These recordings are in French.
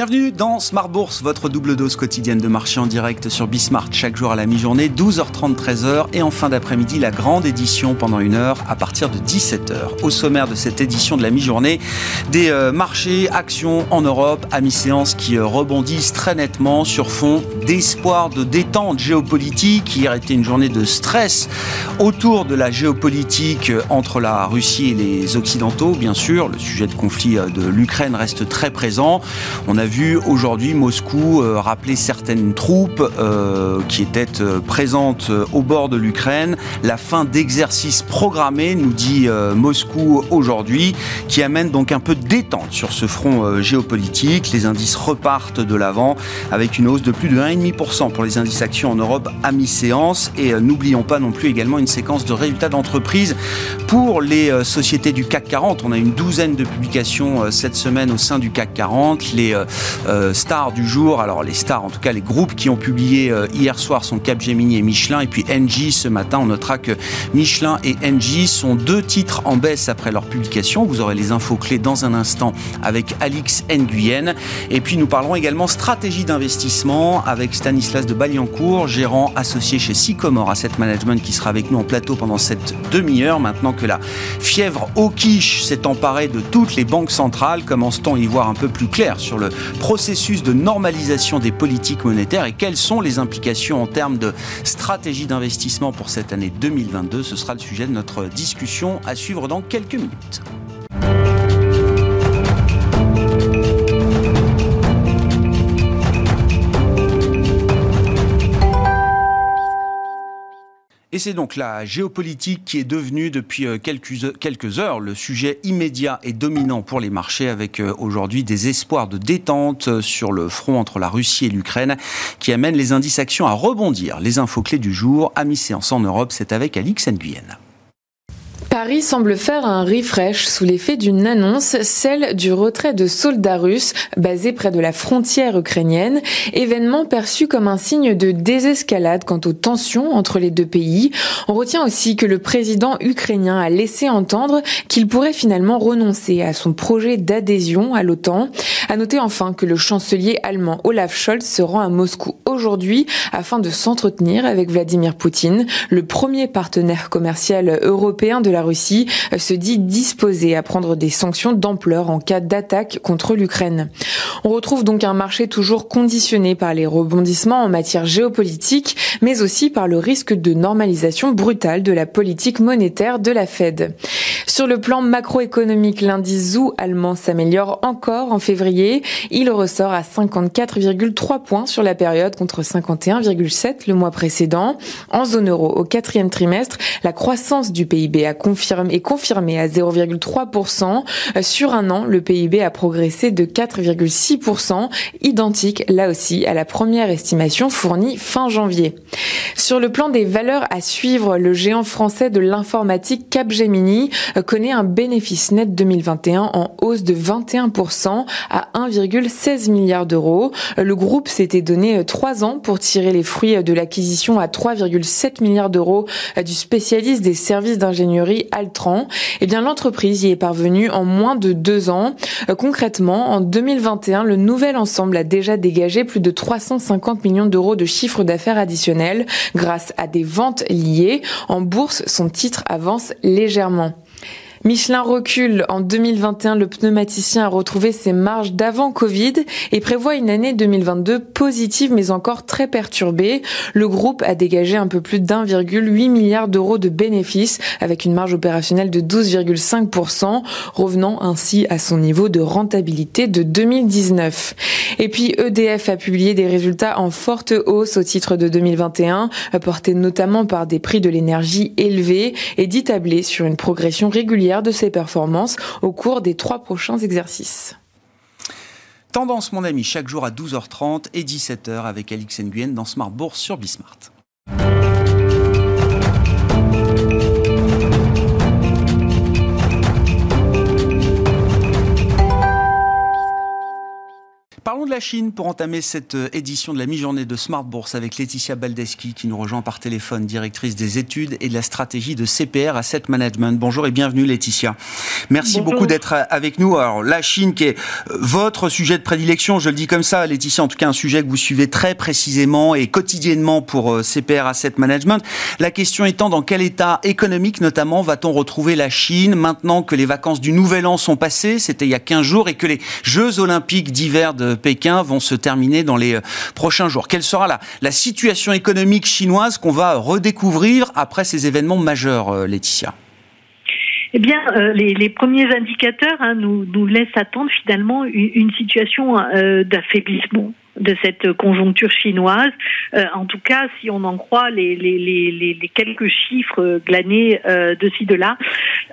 Bienvenue dans Smart Bourse, votre double dose quotidienne de marché en direct sur Bismart chaque jour à la mi-journée, 12h30, 13h et en fin d'après-midi la grande édition pendant une heure à partir de 17h. Au sommaire de cette édition de la mi-journée, des euh, marchés, actions en Europe à mi-séance qui euh, rebondissent très nettement sur fond d'espoir de détente géopolitique. Hier était une journée de stress autour de la géopolitique euh, entre la Russie et les Occidentaux, bien sûr. Le sujet de conflit de l'Ukraine reste très présent. On a vu aujourd'hui Moscou euh, rappeler certaines troupes euh, qui étaient euh, présentes au bord de l'Ukraine. La fin d'exercices programmés, nous dit Moscou aujourd'hui, qui amène donc un peu de détente sur ce front géopolitique. Les indices repartent de l'avant avec une hausse de plus de 1,5% pour les indices actions en Europe à mi-séance. Et n'oublions pas non plus également une séquence de résultats d'entreprise pour les sociétés du CAC 40. On a une douzaine de publications cette semaine au sein du CAC 40. Les euh, stars du jour. Alors les stars, en tout cas les groupes qui ont publié euh, hier soir sont Capgemini et Michelin. Et puis Engie ce matin, on notera que Michelin et Engie sont deux titres en baisse après leur publication. Vous aurez les infos clés dans un instant avec Alix Nguyen. Et puis nous parlerons également stratégie d'investissement avec Stanislas de Baliancourt, gérant associé chez Sycomore Asset Management qui sera avec nous en plateau pendant cette demi-heure. Maintenant que la fièvre au quiche s'est emparée de toutes les banques centrales, commence-t-on à y voir un peu plus clair sur le processus de normalisation des politiques monétaires et quelles sont les implications en termes de stratégie d'investissement pour cette année 2022 Ce sera le sujet de notre discussion à suivre dans quelques minutes. C'est donc la géopolitique qui est devenue depuis euh, quelques, heures le sujet immédiat et dominant pour les marchés avec euh, aujourd'hui des espoirs de détente euh, sur le front entre la Russie et l'Ukraine qui amènent les indices actions à rebondir. Les infos clés du jour à mi-séance en Europe, c'est avec Alix Nguyen. Paris semble faire un refresh sous l'effet d'une annonce, celle du retrait de soldats russes basés près de la frontière ukrainienne, événement perçu comme un signe de désescalade quant aux tensions entre les deux pays. On retient aussi que le président ukrainien a laissé entendre qu'il pourrait finalement renoncer à son projet d'adhésion à l'OTAN. À noter enfin que le chancelier allemand Olaf Scholz se rend à Moscou aujourd'hui afin de s'entretenir avec Vladimir Poutine, le premier partenaire commercial européen de la Russie euh, se dit disposée à prendre des sanctions d'ampleur en cas d'attaque contre l'Ukraine. On retrouve donc un marché toujours conditionné par les rebondissements en matière géopolitique, mais aussi par le risque de normalisation brutale de la politique monétaire de la Fed. Sur le plan macroéconomique, l'indice ZOO allemand s'améliore encore en février. Il ressort à 54,3 points sur la période contre 51,7 le mois précédent. En zone euro, au quatrième trimestre, la croissance du PIB a confirmé, est confirmée à 0,3%. Sur un an, le PIB a progressé de 4,6%, identique là aussi à la première estimation fournie fin janvier. Sur le plan des valeurs à suivre, le géant français de l'informatique Capgemini connaît un bénéfice net 2021 en hausse de 21% à 1,16 milliard d'euros. Le groupe s'était donné trois ans pour tirer les fruits de l'acquisition à 3,7 milliards d'euros du spécialiste des services d'ingénierie Altran. Eh bien, l'entreprise y est parvenue en moins de deux ans. Concrètement, en 2021, le nouvel ensemble a déjà dégagé plus de 350 millions d'euros de chiffre d'affaires additionnel grâce à des ventes liées. En bourse, son titre avance légèrement. Michelin recule. En 2021, le pneumaticien a retrouvé ses marges d'avant Covid et prévoit une année 2022 positive mais encore très perturbée. Le groupe a dégagé un peu plus d'1,8 milliard d'euros de bénéfices avec une marge opérationnelle de 12,5%, revenant ainsi à son niveau de rentabilité de 2019. Et puis EDF a publié des résultats en forte hausse au titre de 2021, portés notamment par des prix de l'énergie élevés et dit tabler sur une progression régulière de ses performances au cours des trois prochains exercices. Tendance, mon ami, chaque jour à 12h30 et 17h avec Alix Nguyen dans Smart Bourse sur Bismart. Parlons de la Chine pour entamer cette euh, édition de la mi-journée de Smart Bourse avec Laetitia Baldeschi qui nous rejoint par téléphone, directrice des études et de la stratégie de CPR Asset Management. Bonjour et bienvenue Laetitia. Merci beaucoup d'être euh, avec nous. Alors la Chine qui est euh, votre sujet de prédilection, je le dis comme ça Laetitia, en tout cas un sujet que vous suivez très précisément et quotidiennement pour CPR Asset Management. La question étant dans quel état économique notamment va-t-on retrouver la Chine maintenant que les vacances du Nouvel An sont passées, c'était il y a 15 jours, et que les Jeux olympiques d'hiver de Pékin vont se terminer dans les euh, prochains jours. Quelle sera la, situation économique chinoise qu'on va redécouvrir après ces événements majeurs, euh, Laetitia? Eh bien, euh, les, premiers indicateurs hein, nous laissent attendre finalement une, situation d'affaiblissement de cette conjoncture chinoise. Euh, en tout cas, si on en croit les, quelques chiffres glanés euh, de ci de là,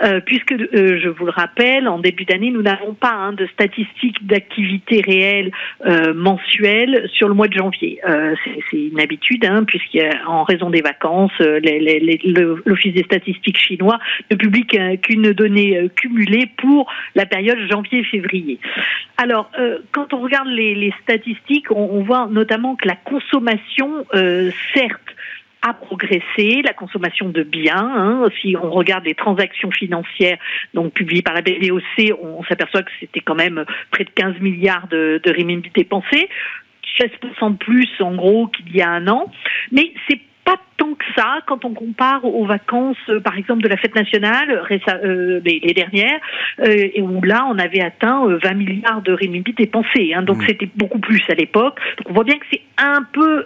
euh, puisque je vous le rappelle, en début d'année, nous n'avons pas hein, de statistiques d'activité réelle mensuelles sur le mois de janvier. C'est une habitude, hein, puisqu'en raison des vacances, l'Office des statistiques chinois ne publie qu'une donnée cumulée pour la période janvier-février. Alors, quand on regarde les, statistiques, on, voit notamment que la consommation, certes, a progressé, la consommation de biens. Hein. Si on regarde les transactions financières donc publiées par la BVOC, on, s'aperçoit que c'était quand même près de 15 milliards de, de dépensés. 16% de plus en gros qu'il y a un an. Mais c'est pas tant que ça quand on compare aux vacances, euh, par exemple, de la fête nationale, euh, les, dernières, euh, et où là, on avait atteint 20 milliards de renminbi dépensés. Hein, donc, mmh. c'était beaucoup plus à l'époque. Donc, on voit bien que c'est un peu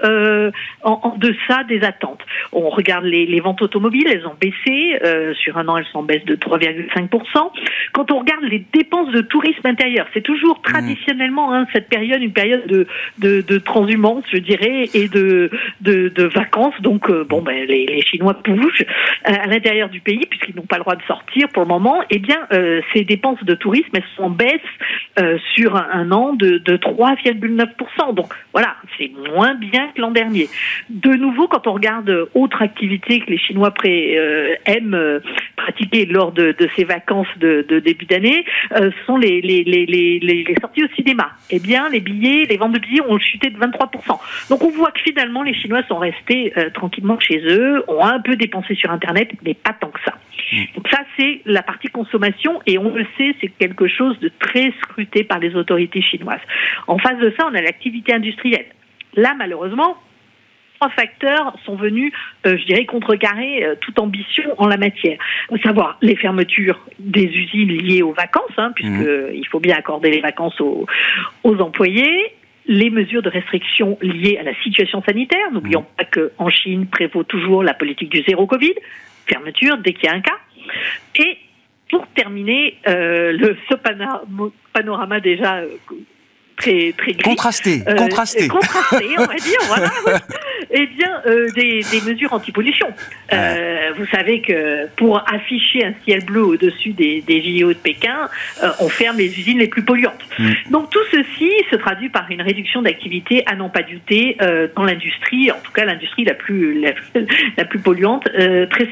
en, en, deçà des attentes. On regarde les, ventes automobiles, elles ont baissé. sur un an, elles sont en baisse de 3,5%. Quand on regarde les dépenses de tourisme intérieur, c'est toujours mmh. traditionnellement hein, cette période, une période de, de, de transhumance, je dirais, et de, de, de vacances. Donc, bon, ben, les, Chinois bougent euh, à l'intérieur du pays puisqu'ils n'ont pas le droit de sortir pour le moment. Eh bien, euh, ces dépenses de tourisme elles sont en baisse euh, sur un, an de, de 3,9%. Donc voilà, c'est moins bien que l'an dernier. De nouveau, quand on regarde autre activité que les Chinois pré, aiment lors de, de ces vacances de, de début d'année, ce sont les, les, les, les, sorties au cinéma. Eh bien, les billets, les ventes de billets ont chuté de 23%. Donc on voit que finalement, les Chinois sont restés tranquillement chez eux, ont un peu dépensé sur Internet, mais pas tant que ça. Mm. Donc ça, c'est la partie consommation, et on le sait, c'est quelque chose de très scruté par les autorités chinoises. En face de ça, on a l'activité industrielle. Là, malheureusement, trois facteurs sont venus, euh, je dirais, contrecarrer euh, toute ambition en la matière. À savoir les fermetures des usines liées aux vacances, hein, puisqu'il mm. faut bien accorder les vacances aux, aux employés, les mesures de restriction liées à la situation sanitaire. N'oublions pas qu'en Chine prévaut toujours la politique du zéro Covid, fermeture dès qu'il y a un cas. Et pour terminer, euh, le, ce panorama déjà très très gris, contrasté, euh, contrasté, contrasté, on va dire, voilà. eh bien, euh, des, des, mesures anti-pollution. Euh, vous savez que pour afficher un ciel bleu au-dessus des, des JO de Pékin, euh, on ferme les usines les plus polluantes. Mm. Donc tout ceci se traduit par une réduction d'activité à n'en pas douter euh, dans l'industrie, en tout cas l'industrie la plus la, la plus polluante, très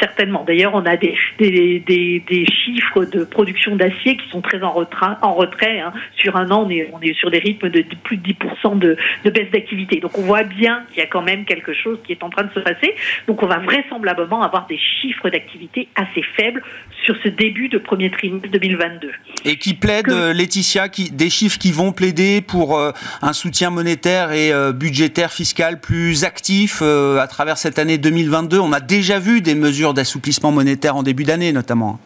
certainement. D'ailleurs, on a des, des, des, chiffres de production d'acier qui sont très en retrait. En retrait hein. Sur un an, on est, on est sur des rythmes de plus de 10% de, de baisse d'activité. Donc on voit bien qu'il y a quand même quelque chose qui est en train de se passer. Donc on va vraisemblablement avoir des chiffres d'activité assez faibles sur ce début de premier trimestre 2022. Et qui plaide, Laetitia, qui, des chiffres qui vont plaider pour euh, un soutien monétaire et euh, budgétaire fiscal plus actif euh, à travers cette année 2022. On a déjà vu des mesures d'assouplissement monétaire en début d'année notamment.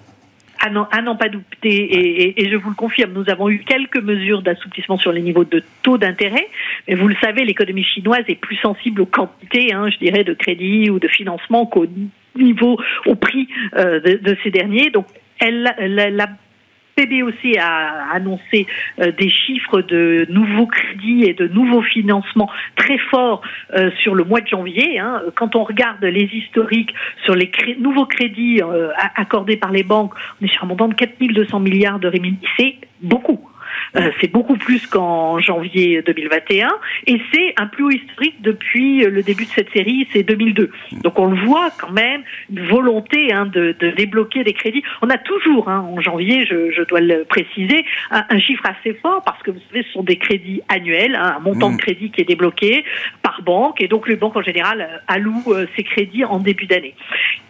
À n'en pas douter, et, et, je vous le confirme, nous avons eu quelques mesures d'assouplissement sur les niveaux de taux d'intérêt, mais vous le savez, l'économie chinoise est plus sensible aux quantités, hein, je dirais, de crédit ou de financement qu'au niveau, au prix euh, de, de, ces derniers. Donc, elle, la, la PBOC a annoncé euh, des chiffres de nouveaux crédits et de nouveaux financements très forts euh, sur le mois de janvier. Hein. Quand on regarde les historiques sur les nouveaux crédits euh, accordés par les banques, on est sur un montant de 4200 milliards de renminbi. C'est beaucoup. C'est beaucoup plus qu'en janvier 2021 et c'est un plus haut historique depuis le début de cette série, c'est 2002. Donc on le voit quand même, une volonté hein, de, de, débloquer des crédits. On a toujours, hein, en janvier, je, je, dois le préciser, un, chiffre assez fort parce que vous savez, ce sont des crédits annuels, hein, un montant de mmh. crédit qui est débloqué par banque et donc les banques en général allouent ces crédits en début d'année.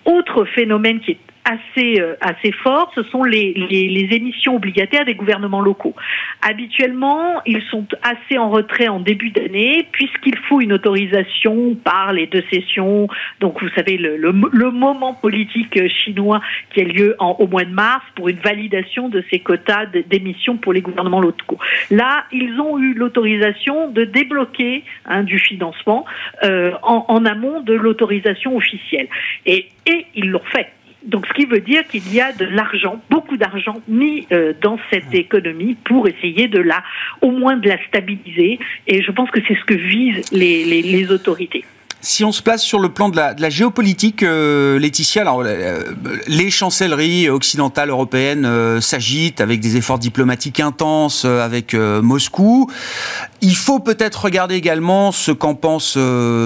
Autre phénomène qui est assez, euh, assez fort, ce sont les, les, émissions obligataires des gouvernements locaux. Habituellement, ils sont assez en retrait en début d'année, puisqu'il faut une autorisation par les deux sessions. Donc, vous savez, le, le, moment politique chinois qui a lieu en, au mois de mars pour une validation de ces quotas d'émissions pour les gouvernements locaux. Là, ils ont eu l'autorisation de débloquer hein, du financement euh, en, en amont de l'autorisation officielle. Et, et ils l'ont fait. Donc, ce qui veut dire qu'il y a de l'argent, beaucoup d'argent mis euh, dans cette économie pour essayer de la, au moins de la stabiliser. Et je pense que c'est ce que visent les, les, les autorités. Si on se place sur le plan de la, géopolitique, euh, Laetitia, alors euh, les chancelleries occidentales européennes euh, s'agitent avec des efforts diplomatiques intenses avec Moscou. Il faut peut-être regarder également ce qu'en pense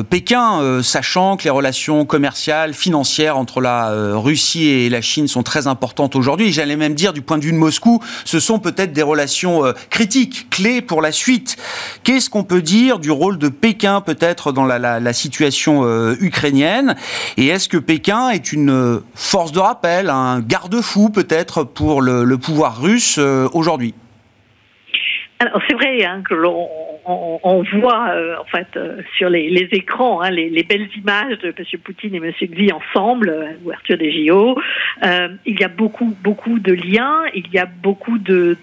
Pékin, sachant que les relations commerciales, financières entre la Russie et la Chine sont très importantes aujourd'hui. J'allais même dire, du point de vue de Moscou, ce sont peut-être des relations critiques, clés pour la suite. Qu'est-ce qu'on peut dire du rôle de Pékin peut-être dans la situation situation euh, ukrainienne. Et est-ce que Pékin est une euh, force de rappel, un garde-fou peut-être pour le, pouvoir russe euh, aujourd'hui? Alors c'est vrai hein, que l'on on, voit euh, en fait euh, sur les, les écrans hein, les, les, belles images de M. Poutine et M. Xi ensemble, euh, ouverture des JO. il y a beaucoup beaucoup de liens, il y a beaucoup de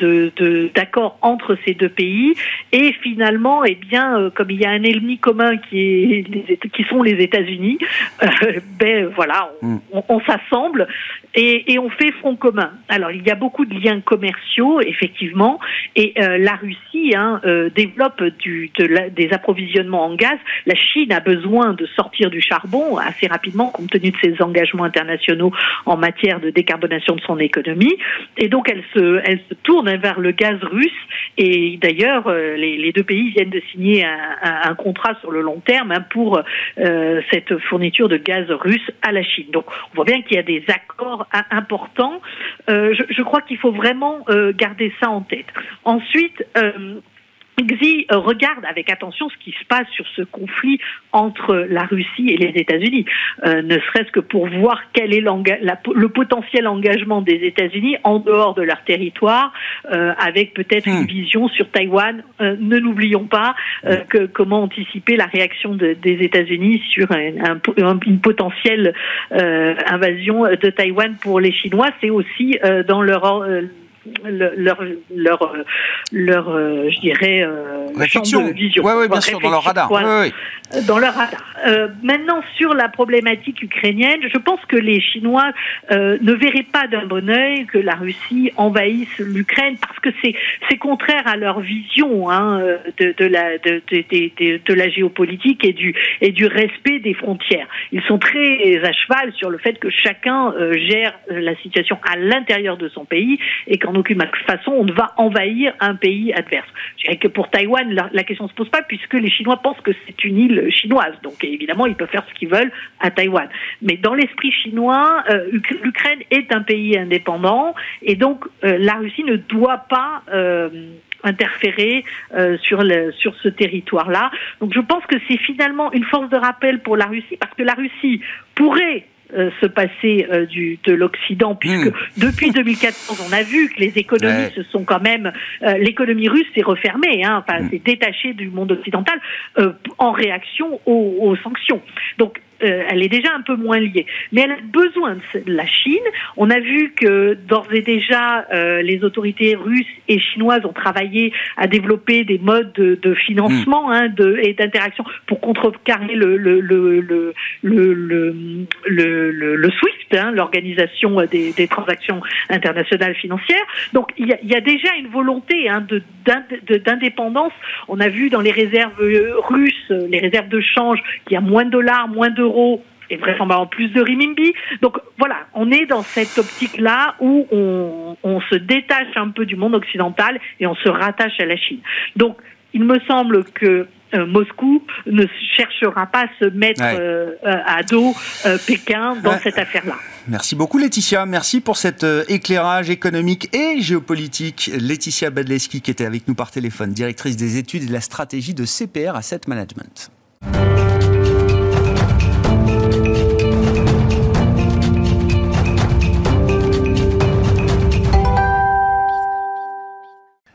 d'accords de, entre ces deux pays et finalement, eh bien, comme il y a un ennemi commun qui est les, qui sont les États-Unis, ben voilà, on, mm. on, on s'assemble et, et, on fait front commun. Alors il y a beaucoup de liens commerciaux effectivement et la Russie hein, développe du, de des approvisionnements en gaz, la Chine a besoin de sortir du charbon assez rapidement compte tenu de ses engagements internationaux en matière de décarbonation de son économie. Et donc elle se, elle se tourne vers le gaz russe. Et d'ailleurs, euh, les, les, deux pays viennent de signer un, un, contrat sur le long terme hein, pour euh, cette fourniture de gaz russe à la Chine. Donc on voit bien qu'il y a des accords importants. Euh, je, crois qu'il faut vraiment euh, garder ça en tête. Ensuite, Xi euh, regarde avec attention ce qui se passe sur ce conflit entre la Russie et les États-Unis, euh, ne serait-ce que pour voir quel est le potentiel engagement des États-Unis en dehors de leur territoire, euh, avec peut-être une hmm. vision sur Taïwan. ne n'oublions pas que comment anticiper la réaction de, des États-Unis sur un, une potentielle invasion de Taïwan pour les Chinois. C'est aussi dans leur leur leur leur euh, je dirais euh, réflexion de vision. Ouais, bien sûr, dans leur radar. Dans leur radar. Euh, maintenant, sur la problématique ukrainienne, je pense que les Chinois euh, ne verraient pas d'un bon oeil que la Russie envahisse l'Ukraine parce que c'est c'est contraire à leur vision hein, de, de la de, de, de, la géopolitique et du et du respect des frontières. Ils sont très à cheval sur le fait que chacun gère la situation à l'intérieur de son pays et qu'en aucune façon on ne va envahir un pays adverse. Je dirais que pour Taïwan, la, question ne se pose pas puisque les Chinois pensent que c'est une île chinoise. Donc évidemment, ils peuvent faire ce qu'ils veulent à Taïwan. Mais dans l'esprit chinois, euh, l'Ukraine est un pays indépendant et donc euh, la Russie ne doit pas euh, interférer sur sur ce territoire-là. Donc je pense que c'est finalement une force de rappel pour la Russie parce que la Russie pourrait euh, se passer euh, du, de l'Occident, puisque hmm. depuis 2014, on a vu que les économies se sont quand même, euh, l'économie russe s'est refermée, hein, enfin, hmm. s'est détachée du monde occidental en réaction aux, aux sanctions. Donc euh, elle est déjà un peu moins liée. Mais elle a besoin de la Chine. On a vu que d'ores et déjà, euh, les autorités russes et chinoises ont travaillé à développer des modes de, de financement mm. hein, de, et d'interaction pour contrecarrer le, le, le, le, le, le, le SWIFT, hein, l'organisation des, des, transactions internationales financières. Donc il y a, y a déjà une volonté hein, d'indépendance. On a vu dans les réserves russes, les réserves de change, qu'il y a moins de dollars, moins d'euros et vraisemblablement plus de renminbi. Donc voilà, on est dans cette optique-là où on, on se détache un peu du monde occidental et on se rattache à la Chine. Donc il me semble que euh, Moscou ne cherchera pas à se mettre euh, à dos euh, Pékin dans cette affaire-là. Merci beaucoup Laetitia, merci pour cet éclairage économique et géopolitique. Laetitia Badleski qui était avec nous par téléphone, directrice des études et de la stratégie de CPR Asset Management.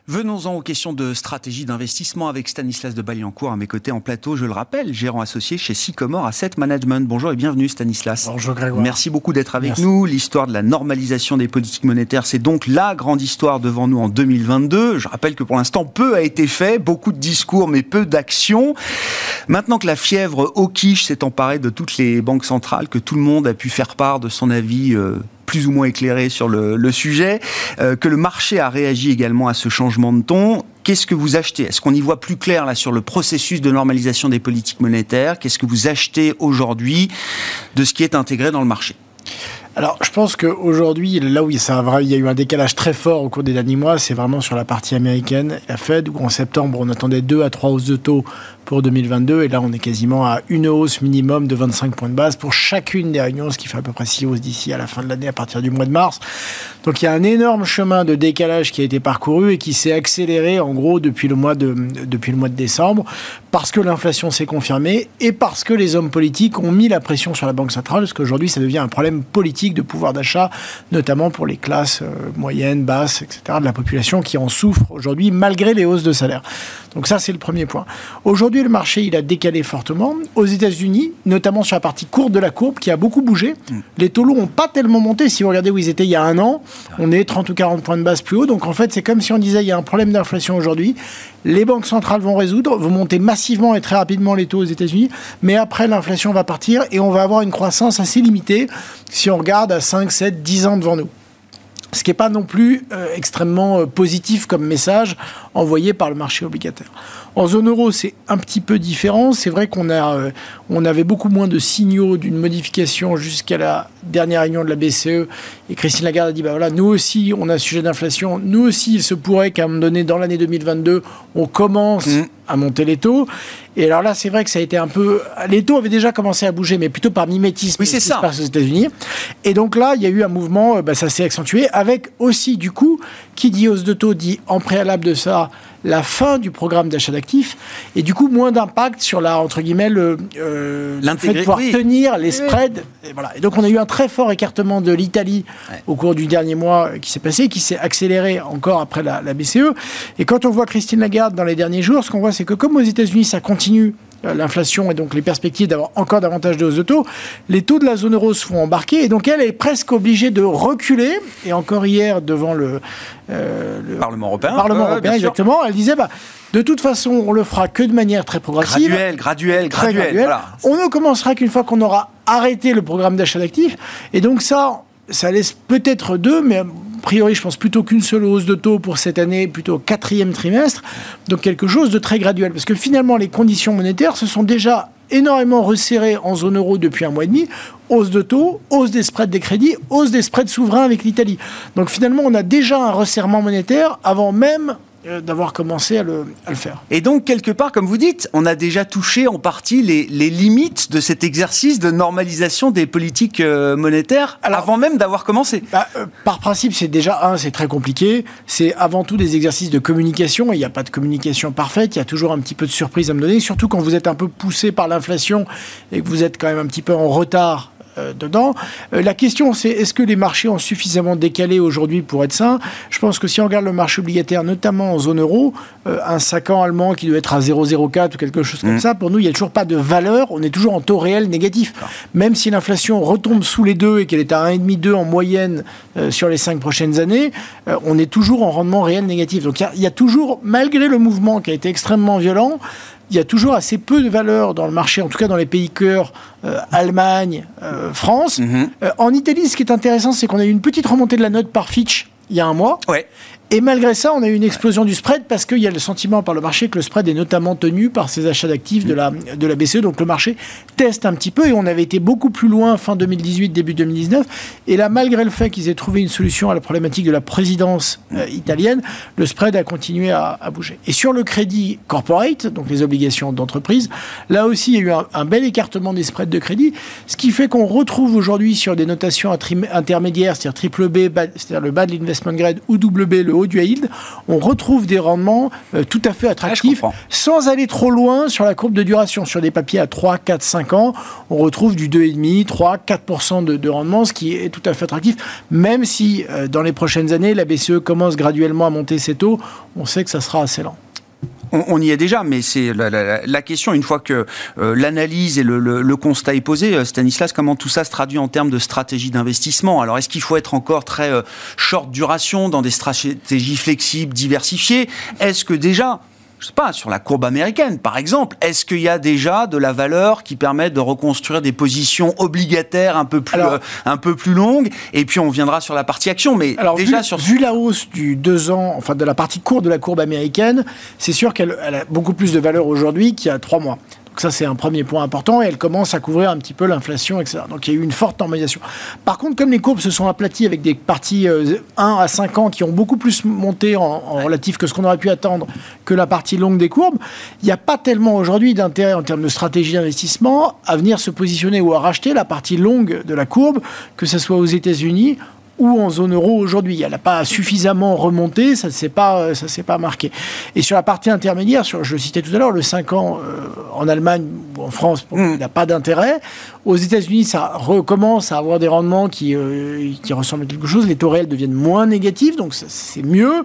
Venons-en aux questions de stratégie d'investissement avec Stanislas de Baliancourt à mes côtés en plateau, je le rappelle, gérant associé chez Sycomore Asset Management. Bonjour et bienvenue Stanislas. Bonjour Grégoire. Merci beaucoup d'être avec nous. L'histoire de la normalisation des politiques monétaires, c'est donc la grande histoire devant nous en 2022. Je rappelle que pour l'instant, peu a été fait, beaucoup de discours mais peu d'actions. Maintenant que la fièvre au quiche s'est emparée de toutes les banques centrales, que tout le monde a pu faire part de son avis euh, plus ou moins éclairé sur le, sujet, euh, que le marché a réagi également à ce changement de ton. Qu'est-ce que vous achetez? Est-ce qu'on y voit plus clair là sur le processus de normalisation des politiques monétaires? Qu'est-ce que vous achetez aujourd'hui de ce qui est intégré dans le marché? Alors, je pense qu'aujourd'hui, là où il y a eu un décalage très fort au cours des derniers mois, c'est vraiment sur la partie américaine, la Fed, où en septembre, on attendait 2 à 3 hausses de taux pour 2022. Et là, on est quasiment à une hausse minimum de 25 points de base pour chacune des réunions, ce qui fait à peu près 6 hausses d'ici à la fin de l'année, à partir du mois de mars. Donc, il y a un énorme chemin de décalage qui a été parcouru et qui s'est accéléré, en gros, depuis le mois de, depuis le mois de décembre, parce que l'inflation s'est confirmée et parce que les hommes politiques ont mis la pression sur la Banque centrale, parce qu'aujourd'hui, ça devient un problème politique de pouvoir d'achat, notamment pour les classes euh, moyennes, basses, etc., de la population qui en souffrent aujourd'hui, malgré les hausses de salaire. Donc ça, c'est le premier point. Aujourd'hui, le marché, il a décalé fortement. Aux États-Unis, notamment sur la partie courte de la courbe, qui a beaucoup bougé. Mm. Les taux longs n'ont pas tellement monté. Si vous regardez où ils étaient il y a un an, on est 30 ou 40 points de base plus haut. Donc en fait, c'est comme si on disait il y a un problème d'inflation aujourd'hui. Les banques centrales vont résoudre, vont monter massivement et très rapidement les taux aux États-Unis. Mais après, l'inflation va partir et on va avoir une croissance assez limitée si on regarde à 5, 7, 10 ans devant nous ce qui n'est pas non plus euh, extrêmement euh, positif comme message envoyé par le marché obligataire. En zone euro, c'est un petit peu différent. C'est vrai qu'on a, euh, on avait beaucoup moins de signaux d'une modification jusqu'à la dernière réunion de la BCE. Et Christine Lagarde a dit, bah voilà, nous aussi, on a un sujet d'inflation. Nous aussi, il se pourrait qu'à un moment donné, dans l'année 2022, on commence mmh. à monter les taux. Et alors là, c'est vrai que ça a été un peu. Les taux avaient déjà commencé à bouger, mais plutôt par mimétisme. Oui, c'est ça. aux États-Unis. Et donc là, il y a eu un mouvement, euh, bah, ça s'est accentué, avec aussi, du coup, qui dit hausse de taux dit en préalable de ça la fin du programme d'achat d'actifs et du coup moins d'impact sur la entre guillemets le, euh, fait de pouvoir tenir les spreads. Et, voilà. et donc on a eu un très fort écartement de l'Italie au cours du dernier mois qui s'est passé, qui s'est accéléré encore après la, la BCE. Et quand on voit Christine Lagarde dans les derniers jours, ce qu'on voit c'est que comme aux États-Unis ça continue euh, l'inflation et donc les perspectives d'avoir encore davantage de hausses de taux, les taux de la zone euro se font embarquer et donc elle est presque obligée de reculer. Et encore hier, devant le, euh, Parlement européen, Parlement européen exactement, elle disait bah, de toute façon, on le fera que de manière très progressive. Graduelle, graduelle, graduelle. On ne commencera qu'une fois qu'on aura arrêté le programme d'achat d'actifs. Et donc ça, ça laisse peut-être deux, mais priori, je pense plutôt qu'une seule hausse de taux pour cette année, plutôt quatrième trimestre. Donc quelque chose de très graduel. Parce que finalement, les conditions monétaires se sont déjà énormément resserrées en zone euro depuis un mois et demi. Hausse de taux, hausse des spreads des crédits, hausse des spreads souverains avec l'Italie. Donc finalement, on a déjà un resserrement monétaire avant même d'avoir commencé à le, faire. Et donc, quelque part, comme vous dites, on a déjà touché en partie les, limites de cet exercice de normalisation des politiques euh, monétaires avant même d'avoir commencé. Bah, euh, par principe, c'est déjà, un, c'est très compliqué. C'est avant tout des exercices de communication. Il n'y a pas de communication parfaite. Il y a toujours un petit peu de surprise à me donner, surtout quand vous êtes un peu poussé par l'inflation et que vous êtes quand même un petit peu en retard euh, dedans. Euh, la question, c'est est-ce que les marchés ont suffisamment décalé aujourd'hui pour être sains? Je pense que si on regarde le marché obligataire, notamment en zone euro, euh, un 5 ans allemand qui doit être à 0,04 ou quelque chose comme mmh. ça, pour nous, il n'y a toujours pas de valeur. On est toujours en taux réel négatif. Même si l'inflation retombe sous les deux et qu'elle est à 1,5-2 en moyenne sur les 5 prochaines années, on est toujours en rendement réel négatif. Donc il y, a toujours, malgré le mouvement qui a été extrêmement violent, il y a toujours assez peu de valeur dans le marché, en tout cas dans les pays cœurs, euh, Allemagne, euh, France. Mhm. Euh, en Italie, ce qui est intéressant, c'est qu'on a eu une petite remontée de la note par Fitch il y a un mois. Ouais. Et malgré ça, on a eu une explosion du spread parce qu'il y a le sentiment par le marché que le spread est notamment tenu par ces achats d'actifs de la, de la BCE. Donc le marché teste un petit peu et on avait été beaucoup plus loin fin 2018, début 2019. Et là, malgré le fait qu'ils aient trouvé une solution à la problématique de la présidence euh, italienne, le spread a continué à, bouger. Et sur le crédit corporate, donc les obligations d'entreprise, là aussi, il y a eu un, bel écartement des spreads de crédit, ce qui fait qu'on retrouve aujourd'hui sur des notations intermédiaires, c'est-à-dire triple B, c'est-à-dire le bas de l'investment grade ou double B, le haut du yield, on retrouve des rendements euh, tout à fait attractifs, sans aller trop loin sur la courbe de duration. Sur des papiers à 3, 4, 5 ans, on retrouve du 2,5, 3, 4% de, de rendement, ce qui est tout à fait attractif, même si euh, dans les prochaines années, la BCE commence graduellement à monter ses taux, on sait que ça sera assez lent on, y est déjà, mais c'est la, question, une fois que euh, l'analyse et le, constat est posé, euh, Stanislas, comment tout ça se traduit en termes de stratégie d'investissement? Alors, est-ce qu'il faut être encore très euh, short duration dans des stratégies flexibles, diversifiées? Est-ce que déjà, je sais pas, sur la courbe américaine, par exemple, est-ce qu'il y a déjà de la valeur qui permet de reconstruire des positions obligataires un peu plus, euh, un peu plus longues? Et puis on viendra sur la partie action. Mais alors, déjà vu, sur vu la hausse du 2 ans, enfin de la partie courte de la courbe américaine, c'est sûr qu'elle a beaucoup plus de valeur aujourd'hui qu'il y a 3 mois. Donc ça, c'est un premier point important et elle commence à couvrir un petit peu l'inflation, etc. Donc il y a eu une forte normalisation. Par contre, comme les courbes se sont aplaties avec des parties 1 euh, à 5 ans qui ont beaucoup plus monté en, relatif que ce qu'on aurait pu attendre que la partie longue des courbes, il n'y a pas tellement aujourd'hui d'intérêt en termes de stratégie d'investissement à venir se positionner ou à racheter la partie longue de la courbe, que ce soit aux États-Unis ou en zone euro aujourd'hui. Elle n'a pas suffisamment remonté, ça ne s'est pas, ça s'est pas marqué. Et sur la partie intermédiaire, sur, je le citais tout à l'heure, le 5 ans euh, en Allemagne ou en France, il n'a pas d'intérêt. Aux États-Unis, ça recommence à avoir des rendements qui, euh, qui ressemblent à quelque chose. Les taux réels deviennent moins négatifs, donc c'est mieux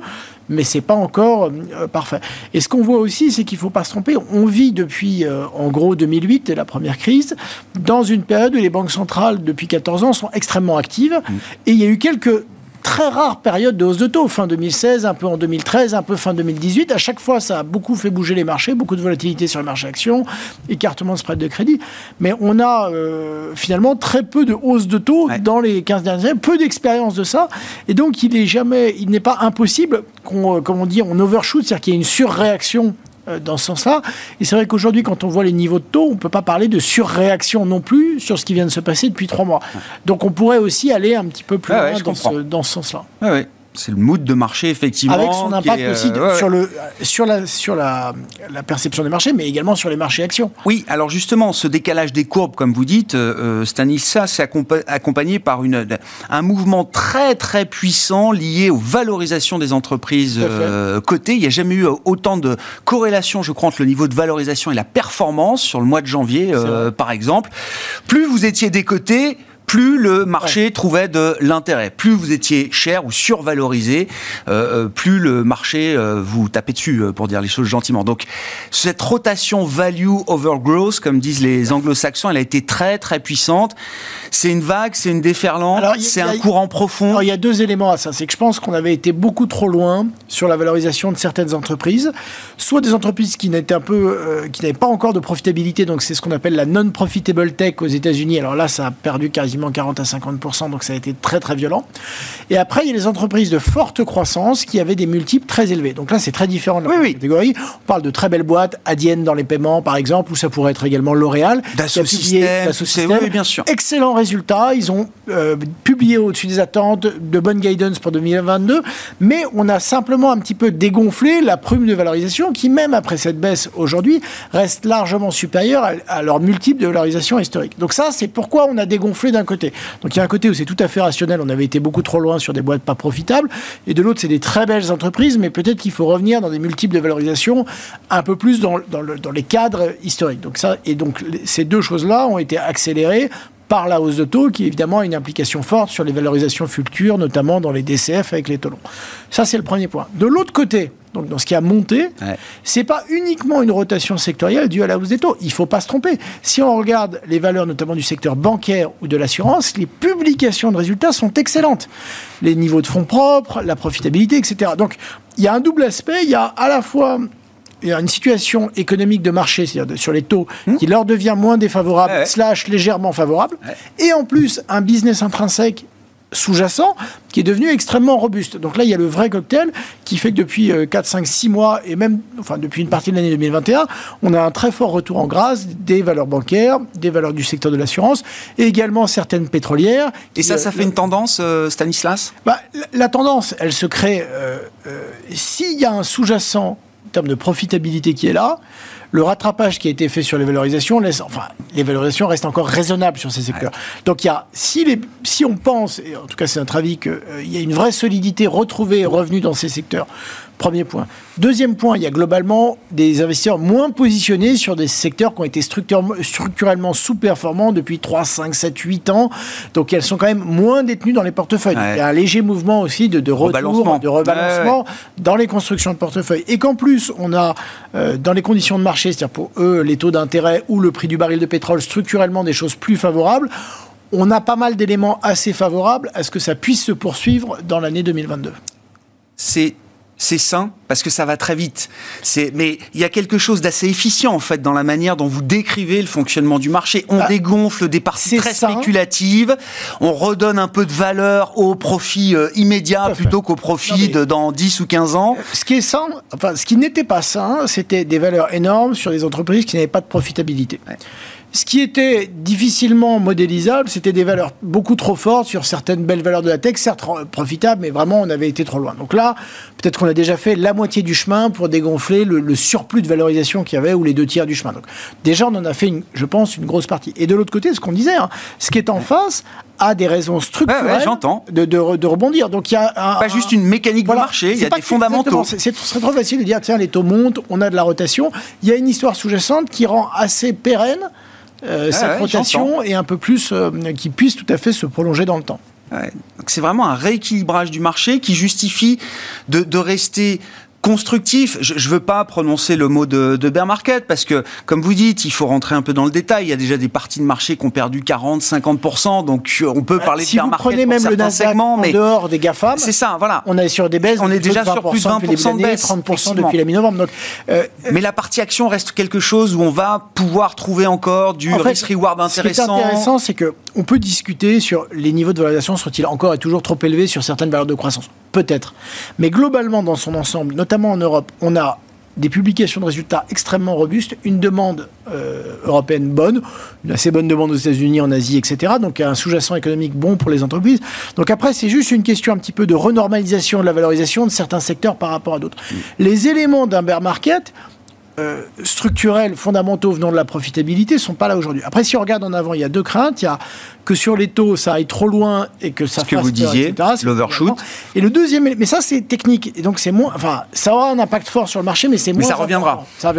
mais c'est pas encore euh, parfait. Et ce qu'on voit aussi, c'est qu'il faut pas se tromper. On vit depuis, euh, en gros, 2008, la première crise, dans une période où les banques centrales, depuis 14 ans, sont extrêmement actives. Mmh. Et il y a eu quelques très rare période de hausse de taux, fin 2016, un peu en 2013, un peu fin 2018. À chaque fois, ça a beaucoup fait bouger les marchés, beaucoup de volatilité sur les marchés actions, écartement de spread de crédit. Mais on a euh, finalement très peu de hausse de taux dans les 15 dernières années, peu d'expérience de ça. Et donc, il n'est jamais, il n'est pas impossible qu'on, euh, comme on dit, on overshoot, c'est-à-dire qu'il y ait une surréaction dans ce sens-là. Et c'est vrai qu'aujourd'hui, quand on voit les niveaux de taux, on ne peut pas parler de surréaction non plus sur ce qui vient de se passer depuis trois mois. Donc on pourrait aussi aller un petit peu plus loin dans, ce, dans, ce, sens-là c'est le mood de marché, effectivement. Avec son impact aussi euh, sur, le, sur, la, sur la, la, perception des marchés, mais également sur les marchés actions. Oui, alors justement, ce décalage des courbes, comme vous dites, euh, Stanislas, c'est accompagné par une, un mouvement très très puissant lié aux valorisations des entreprises euh, cotées. Il n'y a jamais eu autant de corrélation, je crois, entre le niveau de valorisation et la performance sur le mois de janvier, euh, par exemple. Plus vous étiez décoté, plus le marché trouvait de l'intérêt. Plus vous étiez cher ou survalorisé, euh, euh, plus le marché euh, vous tapait dessus, pour dire les choses gentiment. Donc cette rotation value over growth, comme disent les anglo-saxons, elle a été très très puissante. C'est une vague, c'est une déferlante, c'est un courant profond. Alors, il y a deux éléments à ça. C'est que je pense qu'on avait été beaucoup trop loin sur la valorisation de certaines entreprises, soit des entreprises qui n'étaient un peu, qui n'avaient pas encore de profitabilité, donc c'est ce qu'on appelle la non-profitable tech aux États-Unis. Alors là, ça a perdu quasiment 40 à 50%, donc ça a été très très violent. Et après, il y a les entreprises de forte croissance qui avaient des multiples très élevés. Donc là, c'est très différent de la catégorie. On parle de très belles boîtes, Adienne dans les paiements par exemple, ou ça pourrait être également L'Oréal. Dassault Systèmes, oui, bien sûr. Excellent résultat. Ils ont euh, publié au-dessus des attentes, de bonnes guidance pour 2022, mais on a simplement un petit peu dégonflé la prime de valorisation qui, même après cette baisse aujourd'hui, reste largement supérieure à, à leur multiple de valorisation historique. Donc ça, c'est pourquoi on a dégonflé d'un Donc il y a un côté où c'est tout à fait rationnel, on avait été beaucoup trop loin sur des boîtes pas profitables, et de l'autre c'est des très belles entreprises, mais peut-être qu'il faut revenir dans des multiples de valorisation un peu plus dans, dans les cadres historiques. Donc ça, et donc ces deux choses-là ont été accélérées par la hausse de taux, qui évidemment a une implication forte sur les valorisations futures, notamment dans les DCF avec les taux longs. Ça, c'est le premier point. De l'autre côté, donc dans ce qui a monté, ce c'est pas uniquement une rotation sectorielle due à la hausse des taux. Il faut pas se tromper. Si on regarde les valeurs notamment du secteur bancaire ou de l'assurance, les publications de résultats sont excellentes. Les niveaux de fonds propres, la profitabilité, etc. Donc il y a un double aspect. Il y a à la fois une situation économique de marché, c'est-à-dire sur les taux, hmm. qui leur devient moins défavorable, slash légèrement favorable, et en plus un business intrinsèque sous-jacent qui est devenu extrêmement robuste. Donc là, il y a le vrai cocktail qui fait que depuis 4, 5, 6 mois, et même enfin, depuis une partie de l'année 2021, on a un très fort retour en grâce des valeurs bancaires, des valeurs du secteur de l'assurance, et également certaines pétrolières. Et ça, ça fait une tendance, euh, Stanislas? Bah, la, tendance, elle se crée euh, euh, s'il y a un sous-jacent en termes de profitabilité qui est là, le rattrapage qui a été fait sur les valorisations laisse, enfin, les valorisations restent encore raisonnables sur ces secteurs. Donc, il y a, si, les, si on pense, et en tout cas c'est notre avis, qu'il y a une vraie solidité retrouvée et revenue dans ces secteurs, Premier point. Deuxième point, il y a globalement des investisseurs moins positionnés sur des secteurs qui ont été structurellement sous-performants depuis 3, 5, 7, 8 ans. Donc elles sont quand même moins détenues dans les portefeuilles. Il y a un léger mouvement aussi de, de retour, de rebalancement dans les constructions de portefeuilles. Et qu'en plus, on a euh, dans les conditions de marché, c'est-à-dire pour eux, les taux d'intérêt ou le prix du baril de pétrole, structurellement des choses plus favorables on a pas mal d'éléments assez favorables à ce que ça puisse se poursuivre dans l'année 2022. C'est c'est sain parce que ça va très vite. C'est, mais il y a quelque chose d'assez efficient en fait dans la manière dont vous décrivez le fonctionnement du marché. On bah, dégonfle des parties très spéculatives, on redonne un peu de valeur au profit euh, immédiat plutôt qu'au profit de dans 10 ou 15 ans. Ce qui est sain, enfin ce qui n'était pas sain, c'était des valeurs énormes sur des entreprises qui n'avaient pas de profitabilité. Ce qui était difficilement modélisable, c'était des valeurs beaucoup trop fortes sur certaines belles valeurs de la tech, certes profitables, mais vraiment on avait été trop loin. Donc là, peut-être qu'on a déjà fait la moitié du chemin pour dégonfler le, surplus de valorisation qu'il y avait ou les deux tiers du chemin. Donc déjà on en a fait, une, je pense, une grosse partie. Et de l'autre côté, ce qu'on disait, hein, ce qui est en face a des raisons structurelles de, de, de, rebondir. Donc il y a pas juste une mécanique de marché, il y a des fondamentaux. C'est très trop facile de dire tiens les taux montent, on a de la rotation. Il y a une histoire sous-jacente qui rend assez pérenne euh, cette rotation et un peu plus euh, qui puisse tout à fait se prolonger dans le temps. C'est vraiment un rééquilibrage du marché qui justifie de, de rester constructif. Je ne veux pas prononcer le mot de, de, bear market parce que, comme vous dites, il faut rentrer un peu dans le détail. Il y a déjà des parties de marché qui ont perdu 40, 50%. Donc, on peut parler si de bear market. Si vous prenez même le Nasdaq segments, mais en dehors des GAFAM, c'est ça, voilà. On est sur des baisses. On est déjà sur plus de 20% de baisse. 30% depuis la mi-novembre. Euh, mais la partie action reste quelque chose où on va pouvoir trouver encore du risk-reward intéressant. Ce qui est intéressant, c'est que on peut discuter sur les niveaux de valorisation sont-ils encore et toujours trop élevés sur certaines valeurs de croissance Peut-être. Mais globalement, dans son ensemble, notamment en Europe, on a des publications de résultats extrêmement robustes, une demande euh, européenne bonne, une assez bonne demande aux États-Unis, en Asie, etc. Donc un sous-jacent économique bon pour les entreprises. Donc après, c'est juste une question un petit peu de renormalisation de la valorisation de certains secteurs par rapport à d'autres. Les éléments d'un bear market, euh, structurels, fondamentaux venant de la profitabilité sont pas là aujourd'hui. Après, si on regarde en avant, il y a deux craintes. Il y a que sur les taux, ça aille trop loin et que ça Ce que vous disiez, l'overshoot. Et le deuxième, mais ça c'est technique, et donc c'est moins, enfin, ça aura un impact fort sur le marché, mais c'est moins. Mais ça reviendra. Ça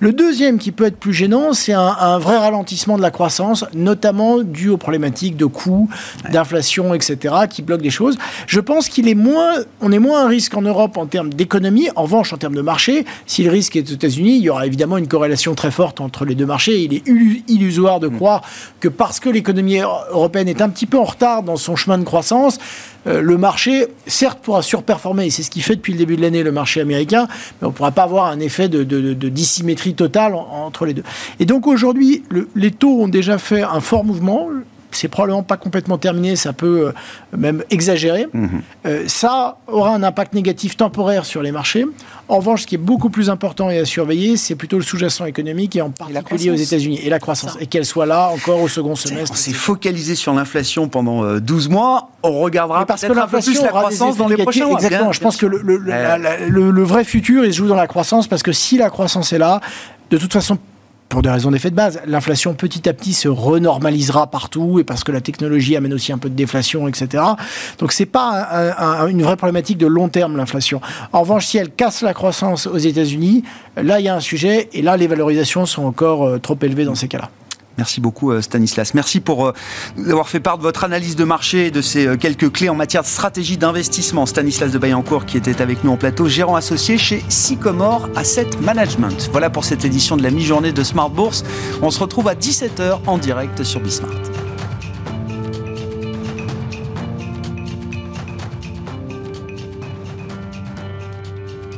Le deuxième qui peut être plus gênant, c'est un, vrai ralentissement de la croissance, notamment dû aux problématiques de coûts, d'inflation, etc., qui bloquent des choses. Je pense qu'il est moins, on est moins un risque en Europe en termes d'économie. En revanche, en termes de marché, si le risque est aux États-Unis, il y aura évidemment une corrélation très forte entre les deux marchés. Il est illusoire de mm. croire que parce que l'économie européenne est un petit peu en retard dans son chemin de croissance. Euh, le marché, certes, pourra surperformer, et c'est ce qui fait depuis le début de l'année le marché américain, mais on ne pourra pas avoir un effet de, dissymétrie totale entre les deux. Et donc aujourd'hui, les taux ont déjà fait un fort mouvement c'est probablement pas complètement terminé, ça peut euh, même exagérer. Mhm. Euh, ça aura un impact négatif temporaire sur les marchés. En revanche, ce qui est beaucoup plus important et à surveiller, c'est plutôt le sous-jacent économique et en particulier aux États-Unis et la croissance. Et qu'elle soit là encore au second semestre. On s'est focalisé sur l'inflation pendant 12 euh, mois. On regardera parce que l'inflation la croissance dans les prochains mois. Exactement. je pense que le, le vrai futur, il se joue dans la croissance parce que si la croissance est là, de toute façon, pour des raisons d'effet de base. L'inflation petit à petit se renormalisera partout et parce que la technologie amène aussi un peu de déflation, etc. Donc c'est pas une vraie problématique de long terme l'inflation. En revanche, si elle casse la croissance aux États-Unis, là il y a un sujet et là les valorisations sont encore euh, trop élevées dans ces cas-là. Merci beaucoup euh, Stanislas. Merci pour euh, avoir fait part de votre analyse de marché et de ces euh, quelques clés en matière de stratégie d'investissement. Stanislas de Bayancourt qui était avec nous en plateau, gérant associé chez Sycomore Asset Management. Voilà pour cette édition de la mi-journée de Smart Bourse. On se retrouve à 17h en direct sur Bismart.